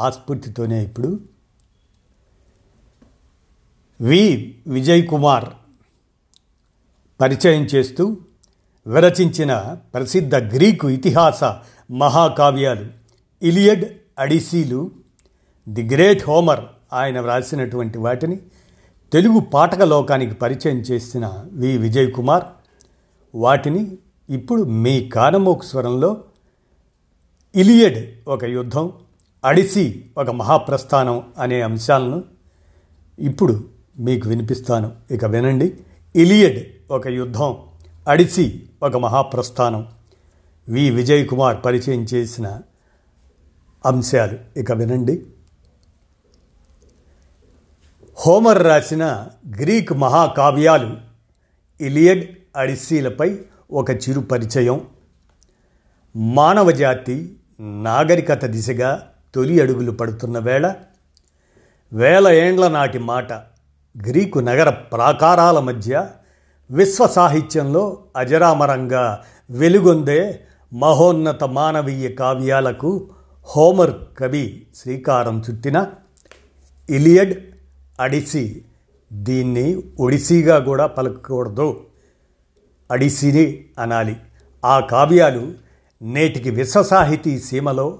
ఆస్ఫూర్తితోనే ఇప్పుడు. వి విజయ్ కుమార్ పరిచయం చేస్తూ విరచించిన ప్రసిద్ధ గ్రీకు ఇతిహాస మహాకావ్యాలు ఇలియడ్ అడిసీలు ది గ్రేట్ హోమర్ ఆయన వ్రాసినటువంటి వాటిని తెలుగు పాఠక లోకానికి పరిచయం చేసిన వి విజయ్ కుమార్ వాటిని ఇప్పుడు మీ కానమోకు స్వరంలో ఇలియడ్ ఒక యుద్ధం అడిసి ఒక మహాప్రస్థానం అనే అంశాలను ఇప్పుడు మీకు వినిపిస్తాను. ఇక వినండి. ఇలియడ్ ఒక యుద్ధం అడిసి ఒక మహాప్రస్థానం. వి. విజయ్ కుమార్ పరిచయం చేసిన అంశాలు. ఇక వినండి. హోమర్ రాసిన గ్రీక్ మహాకావ్యాలు ఇలియడ్ అడిసీలపై ఒక చిరు పరిచయం. మానవజాతి నాగరికత దిశగా తొలి అడుగులు పడుతున్న వేళ వేల ఏండ్ల నాటి మాట గ్రీకు నగర ప్రాకారాల మధ్య విశ్వ సాహిత్యంలో అజరామరంగా వెలుగొందే మహోన్నత మానవీయ కావ్యాలకు హోమర్ కవి శ్రీకారం చుట్టిన ఇలియడ్ అడిసి దీన్ని ఒడిసీగా కూడా పలకకూడదు. అడిసిని అనాలి. ఆ కావ్యాలు నేటికి విశ్వ సాహితీ సీమలో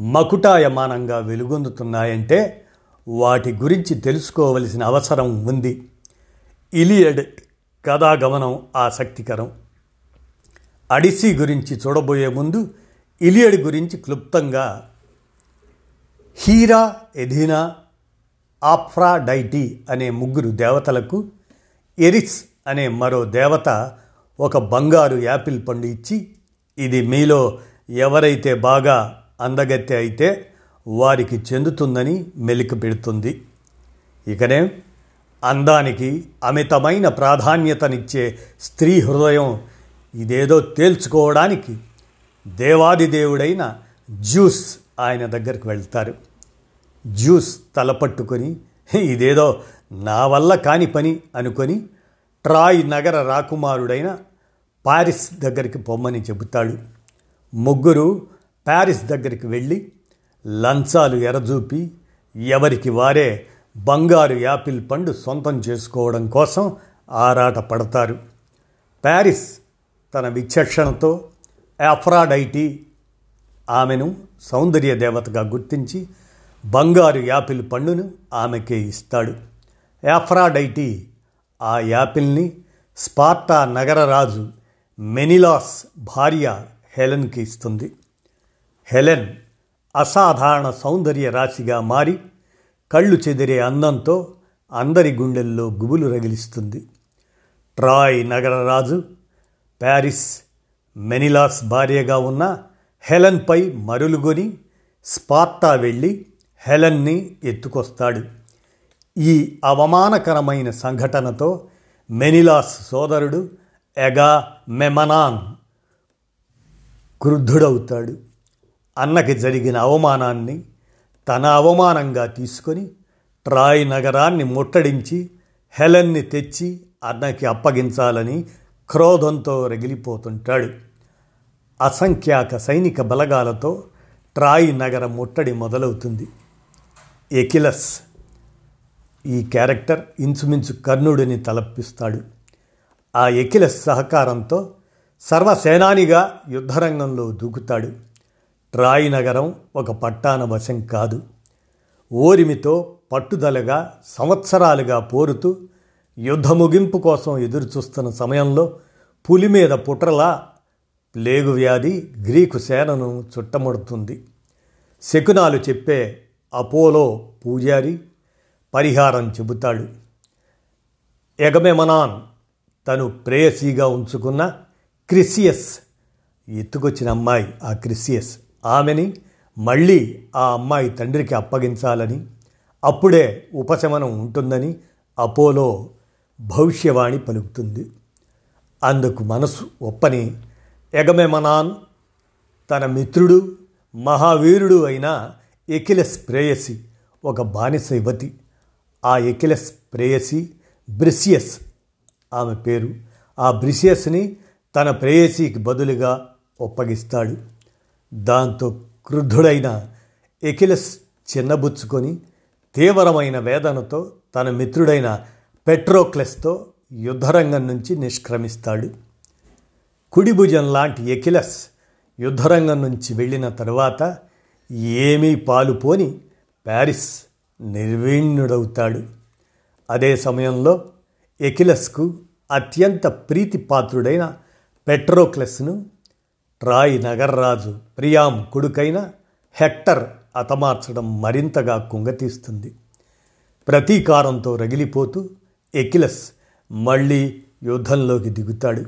మకుటాయమానంగా వెలుగొందుతున్నాయంటే వాటి గురించి తెలుసుకోవలసిన అవసరం ఉంది. ఇలియడ్ కథాగమనం ఆసక్తికరం. అడిసి గురించి చూడబోయే ముందు ఇలియడ్ గురించి క్లుప్తంగా. హీరా ఎథినా ఆఫ్రాడైటీ అనే ముగ్గురు దేవతలకు ఎరిస్ అనే మరో దేవత ఒక బంగారు యాపిల్ పండు ఇచ్చి ఇది మీలో ఎవరైతే బాగా అందగత్తె అయితే వారికి చెందుతుందని మెలిక పెడుతుంది. ఇకనే అందానికి అమితమైన ప్రాధాన్యతనిచ్చే స్త్రీ హృదయం ఇదేదో తేల్చుకోవడానికి దేవాదిదేవుడైన జ్యూస్ ఆయన దగ్గరికి వెళ్తారు. జ్యూస్ తలపట్టుకొని ఇదేదో నా వల్ల కాని పని అనుకొని ట్రాయ్ నగర రాకుమారుడైన పారిస్ దగ్గరికి పొమ్మని చెబుతాడు. ముగ్గురు ప్యారిస్ దగ్గరికి వెళ్ళి లంచాలు ఎరజూపి ఎవరికి వారే బంగారు యాపిల్ పండు సొంతం చేసుకోవడం కోసం ఆరాట పడతారు. ప్యారిస్ తన విచక్షణతో ఆఫ్రాడైటీ ఆమెను సౌందర్య దేవతగా గుర్తించి బంగారు యాపిల్ పండును ఆమెకే ఇస్తాడు. యాఫ్రాడైటీ ఆ యాపిల్ని స్పార్టా నగరరాజు మెనిలాస్ భార్య హెలెన్కి ఇస్తుంది. హెలెన్ అసాధారణ సౌందర్య రాశిగా మారి కళ్ళు చెదిరే అందంతో అందరి గుండెల్లో గుబులు రగిలిస్తుంది. ట్రాయ్ నగరరాజు ప్యారిస్ మెనిలాస్ భార్యగా ఉన్న హెలెన్పై మరులుగొని స్పార్టా వెళ్ళి హెలెన్ని ఎత్తుకొస్తాడు. ఈ అవమానకరమైన సంఘటనతో మెనిలాస్ సోదరుడు ఎగా మెమనాన్ క్రుద్ధుడవుతాడు. అన్నకి జరిగిన అవమానాన్ని తన అవమానంగా తీసుకొని ట్రాయ్ నగరాన్ని ముట్టడించి హెలెన్ని తెచ్చి అన్నకి అప్పగించాలని క్రోధంతో రగిలిపోతుంటాడు. అసంఖ్యాక సైనిక బలగాలతో ట్రాయ్ నగర ముట్టడి మొదలవుతుంది. ఎకిలస్ ఈ క్యారెక్టర్ ఇంచుమించు కర్ణుడిని తలపిస్తాడు. ఆ ఎకిలస్ సహకారంతో సర్వసేనానిగా యుద్ధరంగంలో దూకుతాడు. ట్రాయ్ నగరం ఒక పట్టాన వశం కాదు. ఓరిమితో పట్టుదలగా సంవత్సరాలుగా పోరుతూ యుద్ధ ముగింపు కోసం ఎదురుచూస్తున్న సమయంలో పులి మీద పుట్రలా ప్లేగు వ్యాధి గ్రీకు సేనను చుట్టముడుతుంది. శకునాలు చెప్పే అపోలో పూజారి పరిహారం చెబుతాడు. ఎగమెమనాన్ తను ప్రేయసీగా ఉంచుకున్న క్రిసియస్ ఎత్తుకొచ్చిన అమ్మాయి ఆ క్రిసియస్. ఆమెని మళ్ళీ ఆ అమ్మాయి తండ్రికి అప్పగించాలని అప్పుడే ఉపశమనం ఉంటుందని అపోలో భవిష్యవాణి పలుకుతుంది. అందుకు మనసు ఒప్పని ఎగమెమనాన్ తన మిత్రుడు మహావీరుడు అయిన ఎకిలెస్ ప్రేయసి ఒక బానిస యువతి. ఆ ఎకిలెస్ ప్రేయసి బ్రిసియస్ ఆమె పేరు. ఆ బ్రిసియస్ని తన ప్రేయసికి బదులుగా ఒప్పగిస్తాడు. దాంతో క్రుద్ధుడైన ఎకిలెస్ చిన్నబుచ్చుకొని తీవ్రమైన వేదనతో తన మిత్రుడైన పెట్రోక్లెస్తో యుద్ధరంగం నుంచి నిష్క్రమిస్తాడు. కుడిభుజం లాంటి ఎకిలస్ యుద్ధరంగం నుంచి వెళ్ళిన తరువాత ఏమీ పాలుపోని ప్యారిస్ నిర్వీణ్యుడవుతాడు. అదే సమయంలో ఎకిలస్కు అత్యంత ప్రీతిపాత్రుడైన పెట్రోక్లెస్ను ట్రాయ్ నగర్రాజు ప్రియాం కొడుకైన హెక్టర్ అతమార్చడం మరింతగా కుంగతీస్తుంది. ప్రతీకారంతో రగిలిపోతూ ఎకిలస్ మళ్ళీ యుద్ధంలోకి దిగుతాడు.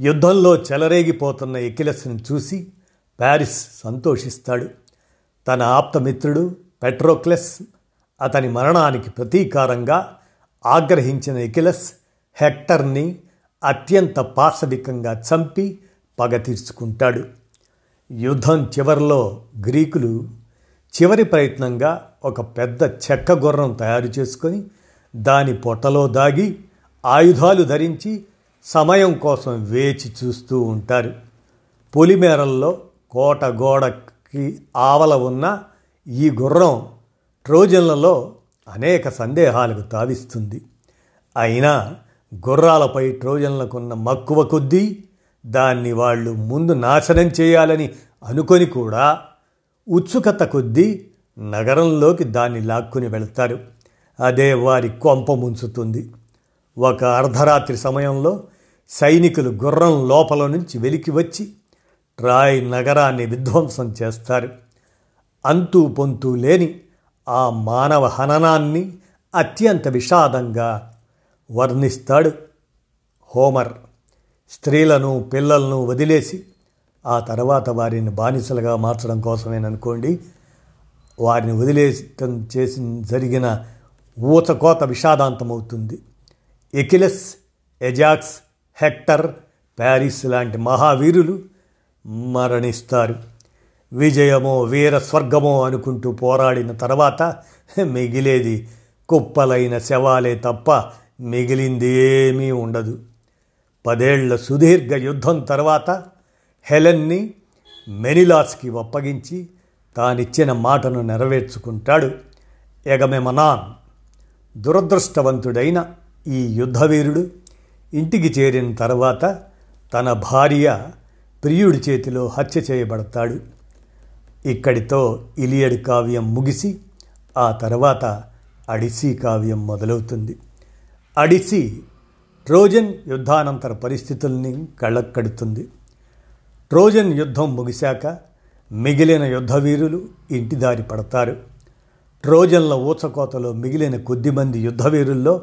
యుద్ధంలో చెలరేగిపోతున్న ఎకిలస్ని చూసి ప్యారిస్ సంతోషిస్తాడు. తన ఆప్తమిత్రుడు పెట్రోక్లెస్ అతని మరణానికి ప్రతీకారంగా ఆగ్రహించిన ఎకిలస్ హెక్టర్ని అత్యంత పాశవికంగా చంపి పగ తీర్చుకుంటాడు. యుద్ధం చివరిలో గ్రీకులు చివరి ప్రయత్నంగా ఒక పెద్ద చెక్క గుర్రం తయారు చేసుకొని దాని పొట్టలో దాగి ఆయుధాలు ధరించి సమయం కోసం వేచి చూస్తూ ఉంటారు. పొలిమేరల్లో కోట గోడకి ఆవల ఉన్న ఈ గుర్రం ట్రోజన్లలో అనేక సందేహాలకు తావిస్తుంది. అయినా గుర్రాలపై ట్రోజన్లకున్న మక్కువ కొద్దీ దాన్ని వాళ్ళు ముందు నాశనం చేయాలని అనుకొని కూడా ఉత్సుకత కొద్దీ నగరంలోకి దాన్ని లాక్కుని వెళ్తారు. అదే వారి కొంప ముంచుతుంది. ఒక అర్ధరాత్రి సమయంలో సైనికులు గుర్రం లోపల నుంచి వెలికి వచ్చి ట్రాయ్ నగరాన్ని విధ్వంసం చేస్తారు. అంతూ పొంతూ లేని ఆ మానవ హననాన్ని అత్యంత విషాదంగా వర్ణిస్తాడు హోమర్. స్త్రీలను పిల్లలను వదిలేసి ఆ తర్వాత వారిని బానిసలుగా మార్చడం కోసమేననుకోండి వారిని వదిలేయటం చేసి జరిగిన ఊచకోత విషాదాంతమవుతుంది. ఎకిలెస్ ఎజాక్స్ హెక్టర్ ప్యారిస్ లాంటి మహావీరులు మరణిస్తారు. విజయమో వీర స్వర్గమో అనుకుంటూ పోరాడిన తర్వాత మిగిలేది కుప్పలైన శవాలే తప్ప మిగిలింది ఏమీ ఉండదు. పదేళ్ళ సుదీర్ఘ యుద్ధం తర్వాత హెలెన్ని మెనిలాస్కి ఒప్పగించి తానిచ్చిన మాటను నెరవేర్చుకుంటాడు ఎగమెమనాన్ దురదృష్టవంతుడైన ఈ యుద్ధవీరుడు ఇంటికి చేరిన తర్వాత తన భార్య ప్రియుడి చేతిలో హత్య చేయబడతాడు. ఇక్కడితో ఇలియడ్ కావ్యం ముగిసి ఆ తర్వాత అడిసి కావ్యం మొదలవుతుంది. అడిసి ట్రోజన్ యుద్ధానంతర పరిస్థితుల్ని కళ్ళక్కడుతుంది. ట్రోజన్ యుద్ధం ముగిశాక మిగిలిన యుద్ధవీరులు ఇంటిదారి పడతారు. ట్రోజన్ల ఊచకోతలో మిగిలిన కొద్దిమంది యుద్ధవీరుల్లో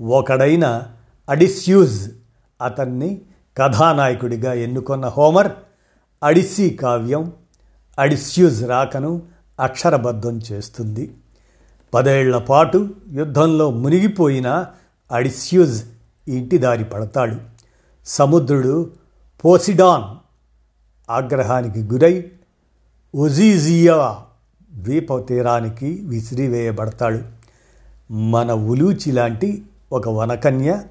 ఒకడైన అడిస్యూజ్ అతన్ని కథానాయకుడిగా ఎన్నుకొన్న హోమర్ అడిస్సీ కావ్యం అడిస్యూజ్ రాకను అక్షరబద్ధం చేస్తుంది. పదేళ్ళ పాటు యుద్ధంలో మునిగిపోయిన అడిస్యూజ్ ఇంటిదారి పడతాడు. సముద్రుడు పోసిడాన్ ఆగ్రహానికి గురై ఒజీజియా ద్వీప తీరానికి విసిరివేయబడతాడు. మన ఉలూచి లాంటి ఒక వనకన్య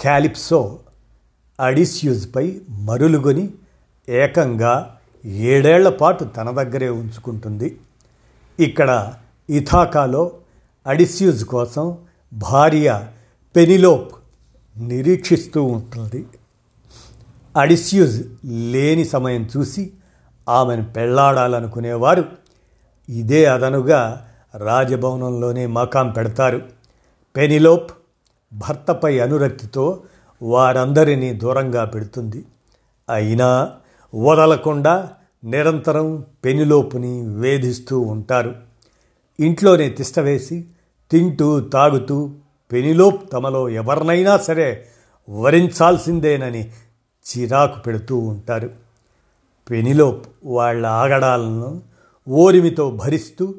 క్యాలిప్సో అడిస్యూజ్పై మరులుగొని ఏకంగా ఏడేళ్ళ పాటు తన దగ్గరే ఉంచుకుంటుంది. ఇక్కడ ఇథాకాలో అడిస్యూజ్ కోసం భార్య పెనిలోప్ నిరీక్షిస్తూ ఉంటుంది. అడిస్యూజ్ లేని సమయం చూసి ఆమెను పెళ్ళాడాలనుకునేవారు. ఇదే అదనుగా రాజభవనంలోనే మకాం పెడతారు. పెనిలోప్ భర్తపై అనురక్తితో వారందరినీ దూరంగా పెడుతుంది. అయినా వదలకుండా నిరంతరం పెనిలోపుని వేధిస్తూ ఉంటారు. ఇంట్లోనే తిష్టవేసి తింటూ తాగుతూ పెనిలోప్ తమలో ఎవరినైనా సరే వరించాల్సిందేనని చిరాకు పెడుతూ ఉంటారు. పెనిలోప్ వాళ్ళ ఆగడాలను ఓరిమితో భరిస్తూ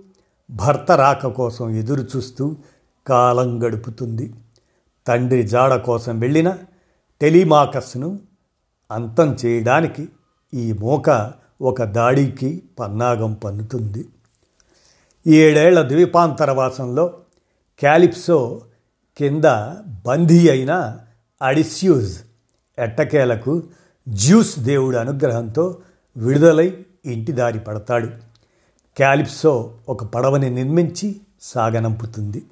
భర్త రాక కోసం ఎదురు చూస్తూ కాలం గడుపుతుంది. తండ్రి జాడ కోసం వెళ్ళిన టెలిమాకస్ను అంతం చేయడానికి ఈ మూక ఒక దాడికి పన్నాగం పన్నుతుంది. ఏడేళ్ళ ద్వీపాంతరవాసంలో క్యాలిప్సో కింద బందీ అయిన అడిస్యూజ్ ఎట్టకేలకు జ్యూస్ దేవుడి అనుగ్రహంతో విడుదలై ఇంటి దారి పడతాడు. క్యాలిప్సో ఒక పడవని నిర్మించి సాగనంపుతుంది.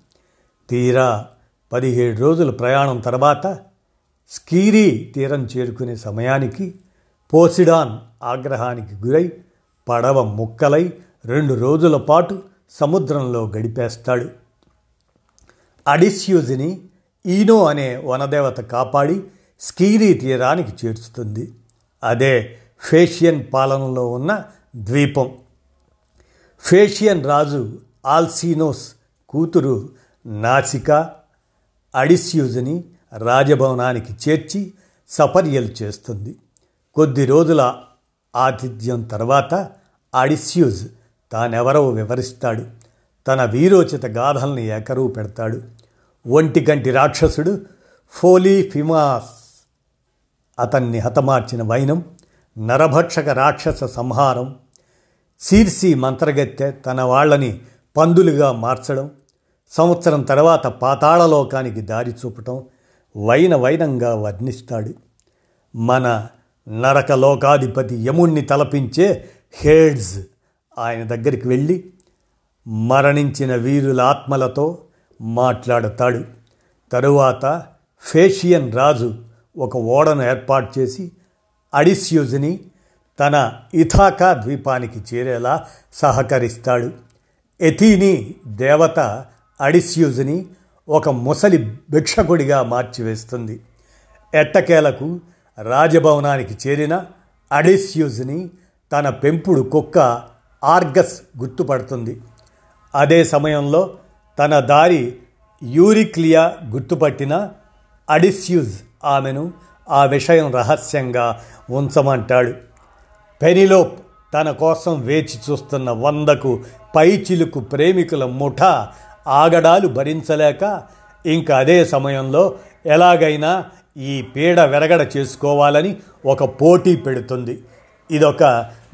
తీరా పదిహేడు రోజుల ప్రయాణం తర్వాత స్కీరీ తీరం చేరుకునే సమయానికి పోసిడాన్ ఆగ్రహానికి గురై పడవ ముక్కలై రెండు రోజుల పాటు సముద్రంలో గడిపేస్తాడు. అడిస్యూజ్ని ఈనో అనే వనదేవత కాపాడి స్కీరీ తీరానికి చేర్చుతుంది. అదే ఫేషియన్ పాలనలో ఉన్న ద్వీపం. ఫేషియన్ రాజు ఆల్సీనోస్ కూతురు నాసిక అడిస్యూజ్ని రాజభవనానికి చేర్చి సపర్యలు చేస్తుంది. కొద్ది రోజుల ఆతిథ్యం తర్వాత అడిస్యూజ్ తానెవరో వివరిస్తాడు. తన వీరోచిత గాథల్ని ఏకరువు పెడతాడు. ఒంటికంటి రాక్షసుడు ఫోలీ ఫిమాస్. అతన్ని హతమార్చిన వైనం నరభక్షక రాక్షస సంహారం. శీర్సి మంత్రగత్తె తన వాళ్ళని పందులుగా మార్చడం. సంవత్సరం తర్వాత పాతాళలోకానికి దారి చూపటం వైన వైనంగా వర్ణిస్తాడు. మన నరకలోకాధిపతి యముణ్ణి తలపించే హేడ్స్ ఆయన దగ్గరికి వెళ్ళి మరణించిన వీరుల ఆత్మలతో మాట్లాడతాడు. తరువాత ఫేషియన్ రాజు ఒక ఓడను ఏర్పాటు చేసి అడిస్యూజ్ని తన ఇథాకా ద్వీపానికి చేరేలా సహకరిస్తాడు. ఎథీని దేవత అడిస్యూజ్ని ఒక ముసలి భిక్షకుడిగా మార్చివేస్తుంది. ఎట్టకేలకు రాజభవనానికి చేరిన అడిస్యూజ్ని తన పెంపుడు కుక్క ఆర్గస్ గుర్తుపడుతుంది. అదే సమయంలో తన దారి యూరిక్లియా గుర్తుపట్టిన అడిస్యూజ్ ఆమెను ఆ విషయం రహస్యంగా ఉంచమంటాడు. పెనిలోప్ తన కోసం వేచి చూస్తున్న వందకు పైచిలుకు ప్రేమికుల ముఠ ఆగడాలు భరించలేక ఇంకా అదే సమయంలో ఎలాగైనా ఈ పీడ వెరగడ చేసుకోవాలని ఒక పోటీ పెడుతుంది. ఇదొక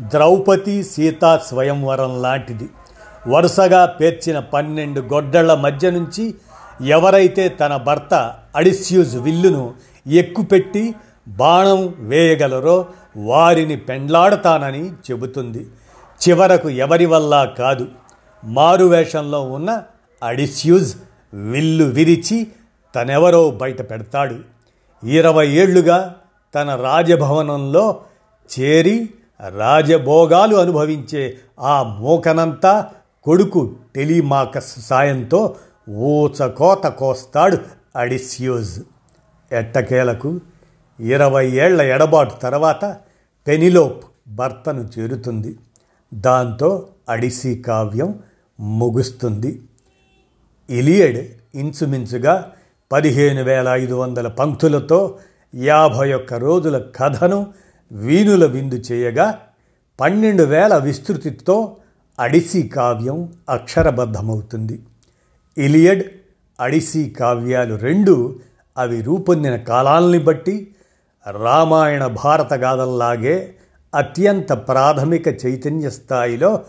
ద్రౌపది సీతా స్వయంవరం లాంటిది. వరుసగా పేర్చిన పన్నెండు గొడ్డళ్ళ మధ్య నుంచి ఎవరైతే తన భర్త అడిస్యూజ్ విల్లును ఎక్కుపెట్టి బాణం వేయగలరో వారిని పెండ్లాడతానని చెబుతుంది. చివరకు ఎవరి వల్ల కాదు. మారువేషంలో ఉన్న అడిస్యూజ్ విల్లు విరిచి తనెవరో బయట పెడతాడు. ఇరవై ఏళ్ళుగా తన రాజభవనంలో చేరి రాజభోగాలు అనుభవించే ఆ మూకనంతా కొడుకు టెలిమాకస్ సాయంతో ఊచకోత కోస్తాడు అడిస్యూజ్. ఎట్టకేలకు ఇరవై ఏళ్ళ ఎడబాటు తర్వాత పెనిలోప్ భర్తను చేరుతుంది. దాంతో అడిసి కావ్యం ముగుస్తుంది. ఇలియడ్ ఇంచుమించుగా పదిహేను వేల ఐదు వందల పంక్తులతో యాభై ఒక్క రోజుల కథను వీణుల విందు చేయగా పన్నెండు వేల విస్తృతితో అడిసి కావ్యం అక్షరబద్ధమవుతుంది. ఇలియడ్ అడిసి కావ్యాలు రెండు అవి రూపొందిన కాలాల్ని బట్టి రామాయణ భారత గాథల్లాగే అత్యంత ప్రాథమిక చైతన్య స్థాయిలో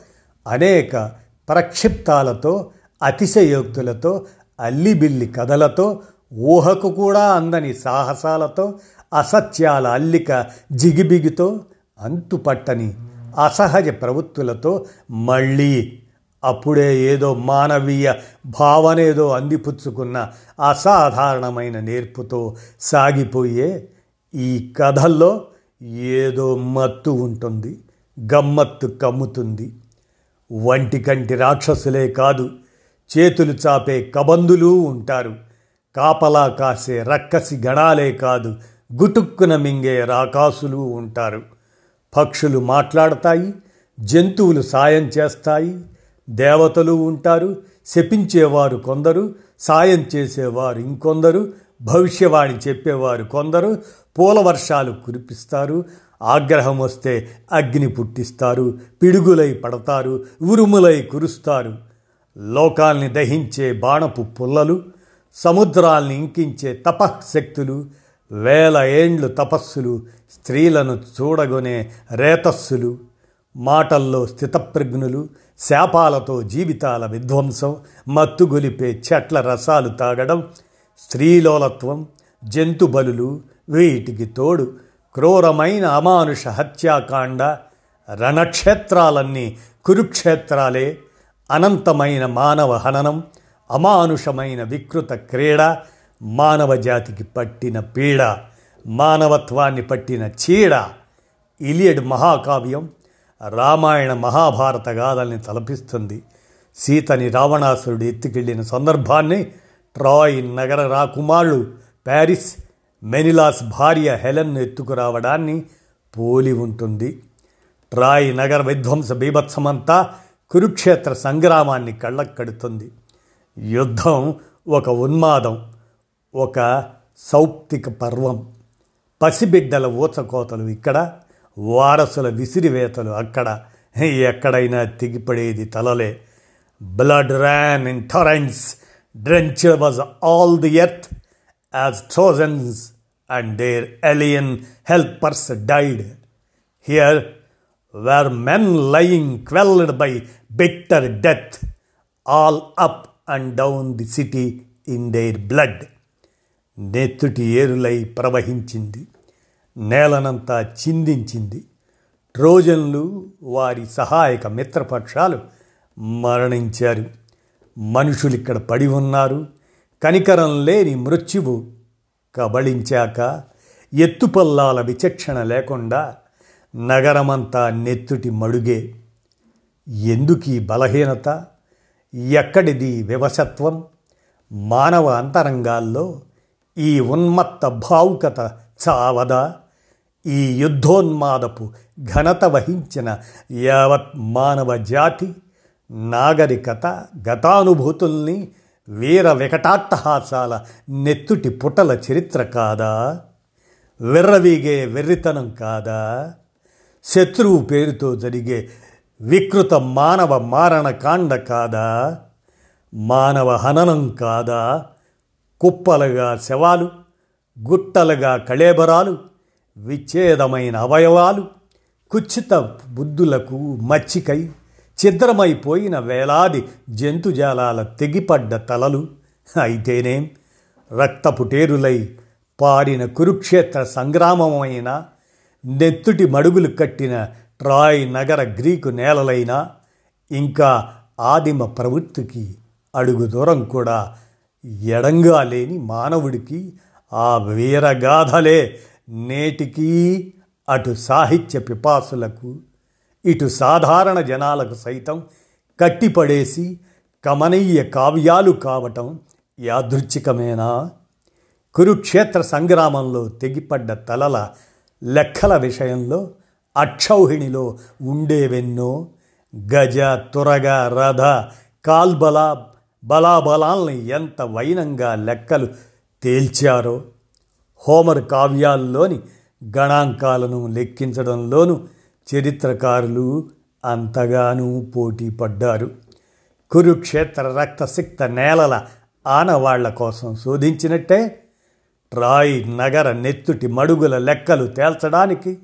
అనేక ప్రక్షిప్తాలతో అతిశయోక్తులతో అల్లిబిల్లి కథలతో ఊహకు కూడా అందని సాహసాలతో అసత్యాల అల్లిక జిగిబిగితో అంతుపట్టని అసహజ ప్రవృత్తులతో మళ్ళీ అప్పుడే ఏదో మానవీయ భావనేదో అందిపుచ్చుకున్న అసాధారణమైన నేర్పుతో సాగిపోయే ఈ కథల్లో ఏదో మత్తు ఉంటుంది గమ్మత్తు కమ్ముతుంది. వంటి కంటి రాక్షసులే కాదు చేతులు చాపే కబందులు ఉంటారు. కాపలా కాసే రక్కసి గణాలే కాదు గుటుక్కున మింగే రాకాసులు ఉంటారు. పక్షులు మాట్లాడతాయి జంతువులు సాయం చేస్తాయి దేవతలు ఉంటారు శపించేవారు కొందరు సాయం చేసేవారు ఇంకొందరు భవిష్యవాణి చెప్పేవారు కొందరు పూల వర్షాలు కురిపిస్తారు ఆగ్రహం వస్తే అగ్ని పుట్టిస్తారు పిడుగులై పడతారు ఉరుములై కురుస్తారు. లోకాల్ని దహించే బాణపు పుల్లలు సముద్రాల్ని ఇంకించే తపశక్తులు వేల ఏండ్లు తపస్సులు స్త్రీలను చూడగొనే రేతస్సులు మాటల్లో స్థితప్రజ్ఞులు శాపాలతో జీవితాల విధ్వంసం మత్తుగొలిపే చెట్ల రసాలు తాగడం స్త్రీలోలత్వం జంతుబలులు వీటికి తోడు క్రూరమైన అమానుష హత్యాకాండ రణక్షేత్రాలన్నీ కురుక్షేత్రాలే అనంతమైన మానవ హననం అమానుషమైన వికృత క్రీడ మానవ జాతికి పట్టిన పీడ మానవత్వాన్ని పట్టిన చీడ ఇలియడ్ మహాకావ్యం రామాయణ మహాభారత గాథల్ని తలపిస్తుంది. సీతని రావణాసురుడు ఎత్తుకెళ్ళిన సందర్భాన్ని ట్రాయ్ నగర రాకుమారుడు ప్యారిస్ మెనిలాస్ భార్య హెలెన్ను ఎత్తుకురావడాన్ని పోలి ఉంటుంది. ట్రాయ్ నగర విధ్వంస బీభత్సమంతా కురుక్షేత్ర సంగ్రామాన్ని కళ్ళక్కడుతుంది. యుద్ధం ఒక ఉన్మాదం. ఒక సౌప్తిక పర్వం. పసిబిడ్డల ఊచకోతలు ఇక్కడ వారసుల విసిరివేతలు అక్కడ. ఎక్కడైనా తెగిపడేది తలలే. Blood ran in torrents drench was all the earth as thousands and their alien helpers died here where men lying quelled by bitter death all up and down the city in their blood నెత్తుటి ఏరులై ప్రవహించింది నేలనంతా చిందించింది. ట్రోజన్లు వారి సహాయక మిత్రపక్షాలు మరణించారు. మనుషులు ఇక్కడ పడి ఉన్నారు. కనికరం లేని మృత్యువు కబళించాక ఎత్తుపల్లాల విచక్షణ లేకుండా నగరమంతా నెత్తుటి మడుగే. ఎందుకీ బలహీనత? ఎక్కడిది వివసత్వం మానవ అంతరంగాల్లో ఈ ఉన్మత్త భావుకత చావదా? ఈ యుద్ధోన్మాదపు ఘనత వహించిన యావత్ మానవ జాతి నాగరికత గతానుభూతుల్ని వీర వికటాట్టహాసాల నెత్తుటి పుటల చరిత్ర కాదా? విర్రవీగే వెర్రితనం కాదా? శత్రువు పేరుతో జరిగే వికృత మానవ మారణకాండ కాదా? మానవ హననం కాదా? కుప్పలుగా శవాలు గుట్టలుగా కళేబరాలు విచ్ఛేదమైన అవయవాలు కుచ్చిత బుద్ధులకు మచ్చికై ఛిద్రమైపోయిన వేలాది జంతుజాలాల తెగిపడ్డ తలలు అయితేనేం రక్తపుటేరులై పాడిన కురుక్షేత్ర సంగ్రామమైన నెత్తుటి మడుగులు కట్టిన ట్రాయ్ నగర గ్రీకు నేలలైనా ఇంకా ఆదిమ ప్రవృత్తికి అడుగు దూరం కూడా ఎడంగా లేని మానవుడికి ఆ వీరగాథలే నేటికీ అటు సాహిత్య పిపాసులకు ఇటు సాధారణ జనాలకు సైతం కట్టిపడేసి కమనీయ కావ్యాలు కావటం యాదృచ్ఛికమేనా? కురుక్షేత్ర సంగ్రామంలో తెగిపడ్డ తలల లెక్కల విషయంలో అక్షౌహిణిలో ఉండేవెన్నో? గజ తురగ రథ కాల్బల బలాబలాల్ని ఎంత వైనంగా లెక్కలు తేల్చారో హోమర్ కావ్యాల్లోని గణాంకాలను లెక్కించడంలోనూ చరిత్రకారులు అంతగానూ పోటీ పడ్డారు. కురుక్షేత్ర రక్తసిక్త నేలల ఆనవాళ్ళ కోసం శోధించినట్టే ట్రాయ్ నగర నెత్తుటి మడుగుల లెక్కలు తేల్చడానికి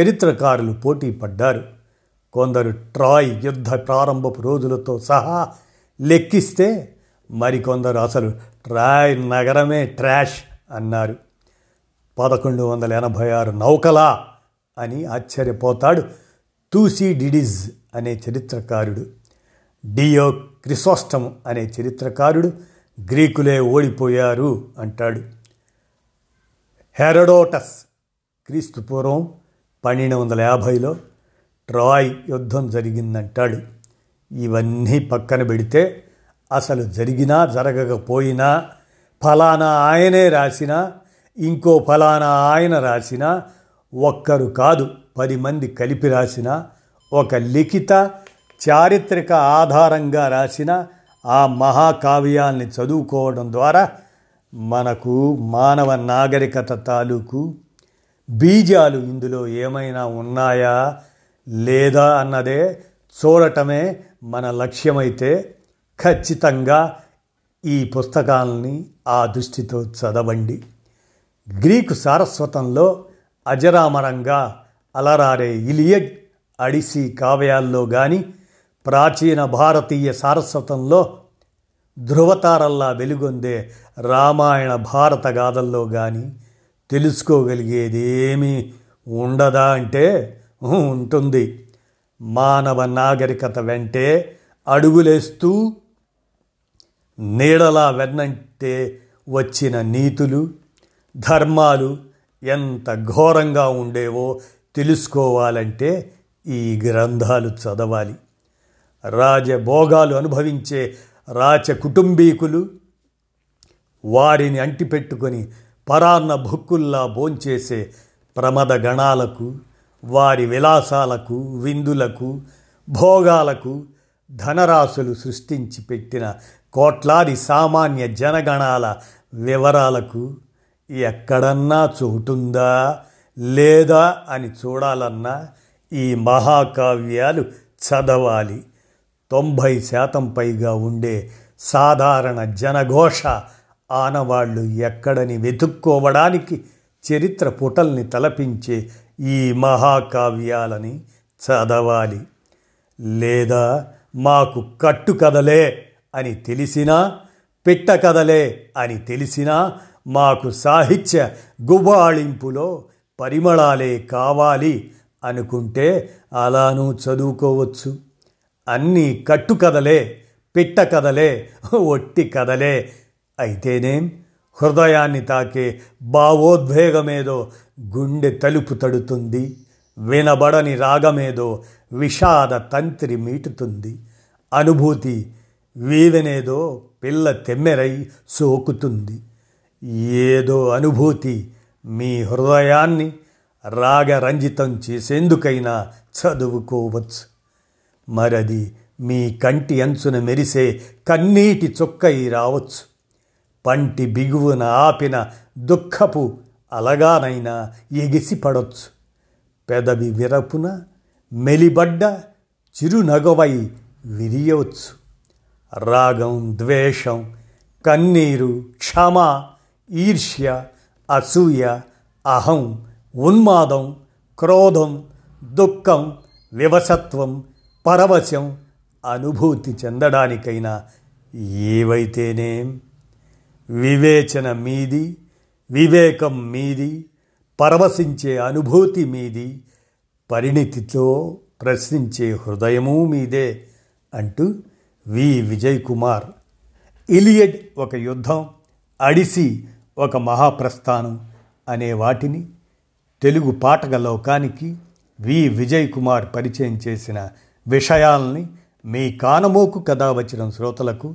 చరిత్రకారులు పోటీ పడ్డారు. కొందరు ట్రాయ్ యుద్ధ ప్రారంభపు రోజులతో సహా లెక్కిస్తే మరికొందరు అసలు ట్రాయ్ నగరమే ట్రాష్ అన్నారు. పదకొండు వందల ఎనభై ఆరు నౌకలా అని ఆశ్చర్యపోతాడు తూసి డిడిజ్ అనే చరిత్రకారుడు. డియో క్రిసోస్టమ్ అనే చరిత్రకారుడు గ్రీకులే ఓడిపోయారు అంటాడు. హెరడోటస్ క్రీస్తు పూర్వం పన్నెండు వందల యాభైలో ట్రాయ్ యుద్ధం జరిగిందంటాడు. ఇవన్నీ పక్కన పెడితే అసలు జరిగినా జరగకపోయినా ఫలానా ఆయనే రాసినా ఇంకో ఫలానా ఆయన రాసినా ఒక్కరు కాదు పది మంది కలిపి రాసిన ఒక లిఖిత చారిత్రక ఆధారంగా రాసిన ఆ మహాకావ్యాల్ని చదువుకోవడం ద్వారా మనకు మానవ నాగరికత తాలూకు బీజాలు ఇందులో ఏమైనా ఉన్నాయా లేదా అన్నదే చూడటమే మన లక్ష్యమైతే ఖచ్చితంగా ఈ పుస్తకాలని ఆ దృష్టితో చదవండి. గ్రీకు సారస్వతంలో అజరామరంగా అలరారే ఇలియడ్ అడిసి కావ్యాల్లో కానీ ప్రాచీన భారతీయ సారస్వతంలో ధృవతారల్లా వెలుగొందే రామాయణ భారత గాథల్లో కానీ తెలుసుకోగలిగేదేమీ ఉండదా అంటే ఉంటుంది. మానవ నాగరికత వెంటే అడుగులేస్తూ నీడలా వెన్నంటే వచ్చిన నీతులు ధర్మాలు ఎంత ఘోరంగా ఉండేవో తెలుసుకోవాలంటే ఈ గ్రంథాలు చదవాలి. రాజభోగాలు అనుభవించే రాచ కుటుంబీకులు వారిని అంటిపెట్టుకొని పరాన్న భుక్కుల్లా భోంచేసే ప్రమద గణాలకు వారి విలాసాలకు విందులకు భోగాలకు ధనరాశులు సృష్టించి పెట్టిన కోట్లాది సామాన్య జనగణాల వివరాలకు ఎక్కడన్నా చోటుందా లేదా అని చూడాలన్నా ఈ మహాకావ్యాలు చదవాలి. తొంభై శాతం పైగా ఉండే సాధారణ జనఘోష ఆనవాళ్ళు ఎక్కడని వెతుక్కోవడానికి చరిత్ర పుటల్ని తలపించే ఈ మహాకావ్యాలని చదవాలి. లేదా మాకు కట్టు కథలే అని తెలిసినా పిట్ట కథలే అని తెలిసినా మాకు సాహిత్య గుబాళింపులో పరిమళాలే కావాలి అనుకుంటే అలానూ చదువుకోవచ్చు. అన్నీ కట్టు కథలే పిట్ట కథలే ఒట్టి కథలే అయితేనేం? హృదయాన్ని తాకే భావోద్వేగమేదో గుండె తలుపు తడుతుంది వినబడని రాగమేదో విషాద తంత్రి మీటుతుంది అనుభూతి వీవెనేదో పిల్ల తెమ్మెరై సోకుతుంది. ఏదో అనుభూతి మీ హృదయాన్ని రాగరంజితం చేసేందుకైనా చదువుకోవచ్చు. మరది మీ కంటి అంచున మెరిసే కన్నీటి చొక్కై రావచ్చు. పంటి బిగువున ఆపిన దుఃఖపు అలగానైనా ఎగిసిపడొచ్చు. పెదవి విరపున మెలిబడ్డ చిరునగవై విరియవచ్చు రాగం ద్వేషం కన్నీరు క్షమ ఈర్ష్య అసూయ అహం ఉన్మాదం క్రోధం దుఃఖం వివసత్వం పరవశం అనుభూతి చెందడానికైనా ఏవైతేనేం వివేచన మీది వివేకం మీది పరవశించే అనుభూతి మీది పరిణితితో ప్రశ్నించే హృదయము మీదే అంటూ వి. విజయ్ కుమార్ ఇలియడ్ ఒక యుద్ధం అడిసి ఒక మహాప్రస్థానం అనే వాటిని తెలుగు పాటక లోకానికి వి. విజయ్ కుమార్ పరిచయం చేసిన విషయాల్ని మీ కానమోకు కథ వచ్చిన శ్రోతలకు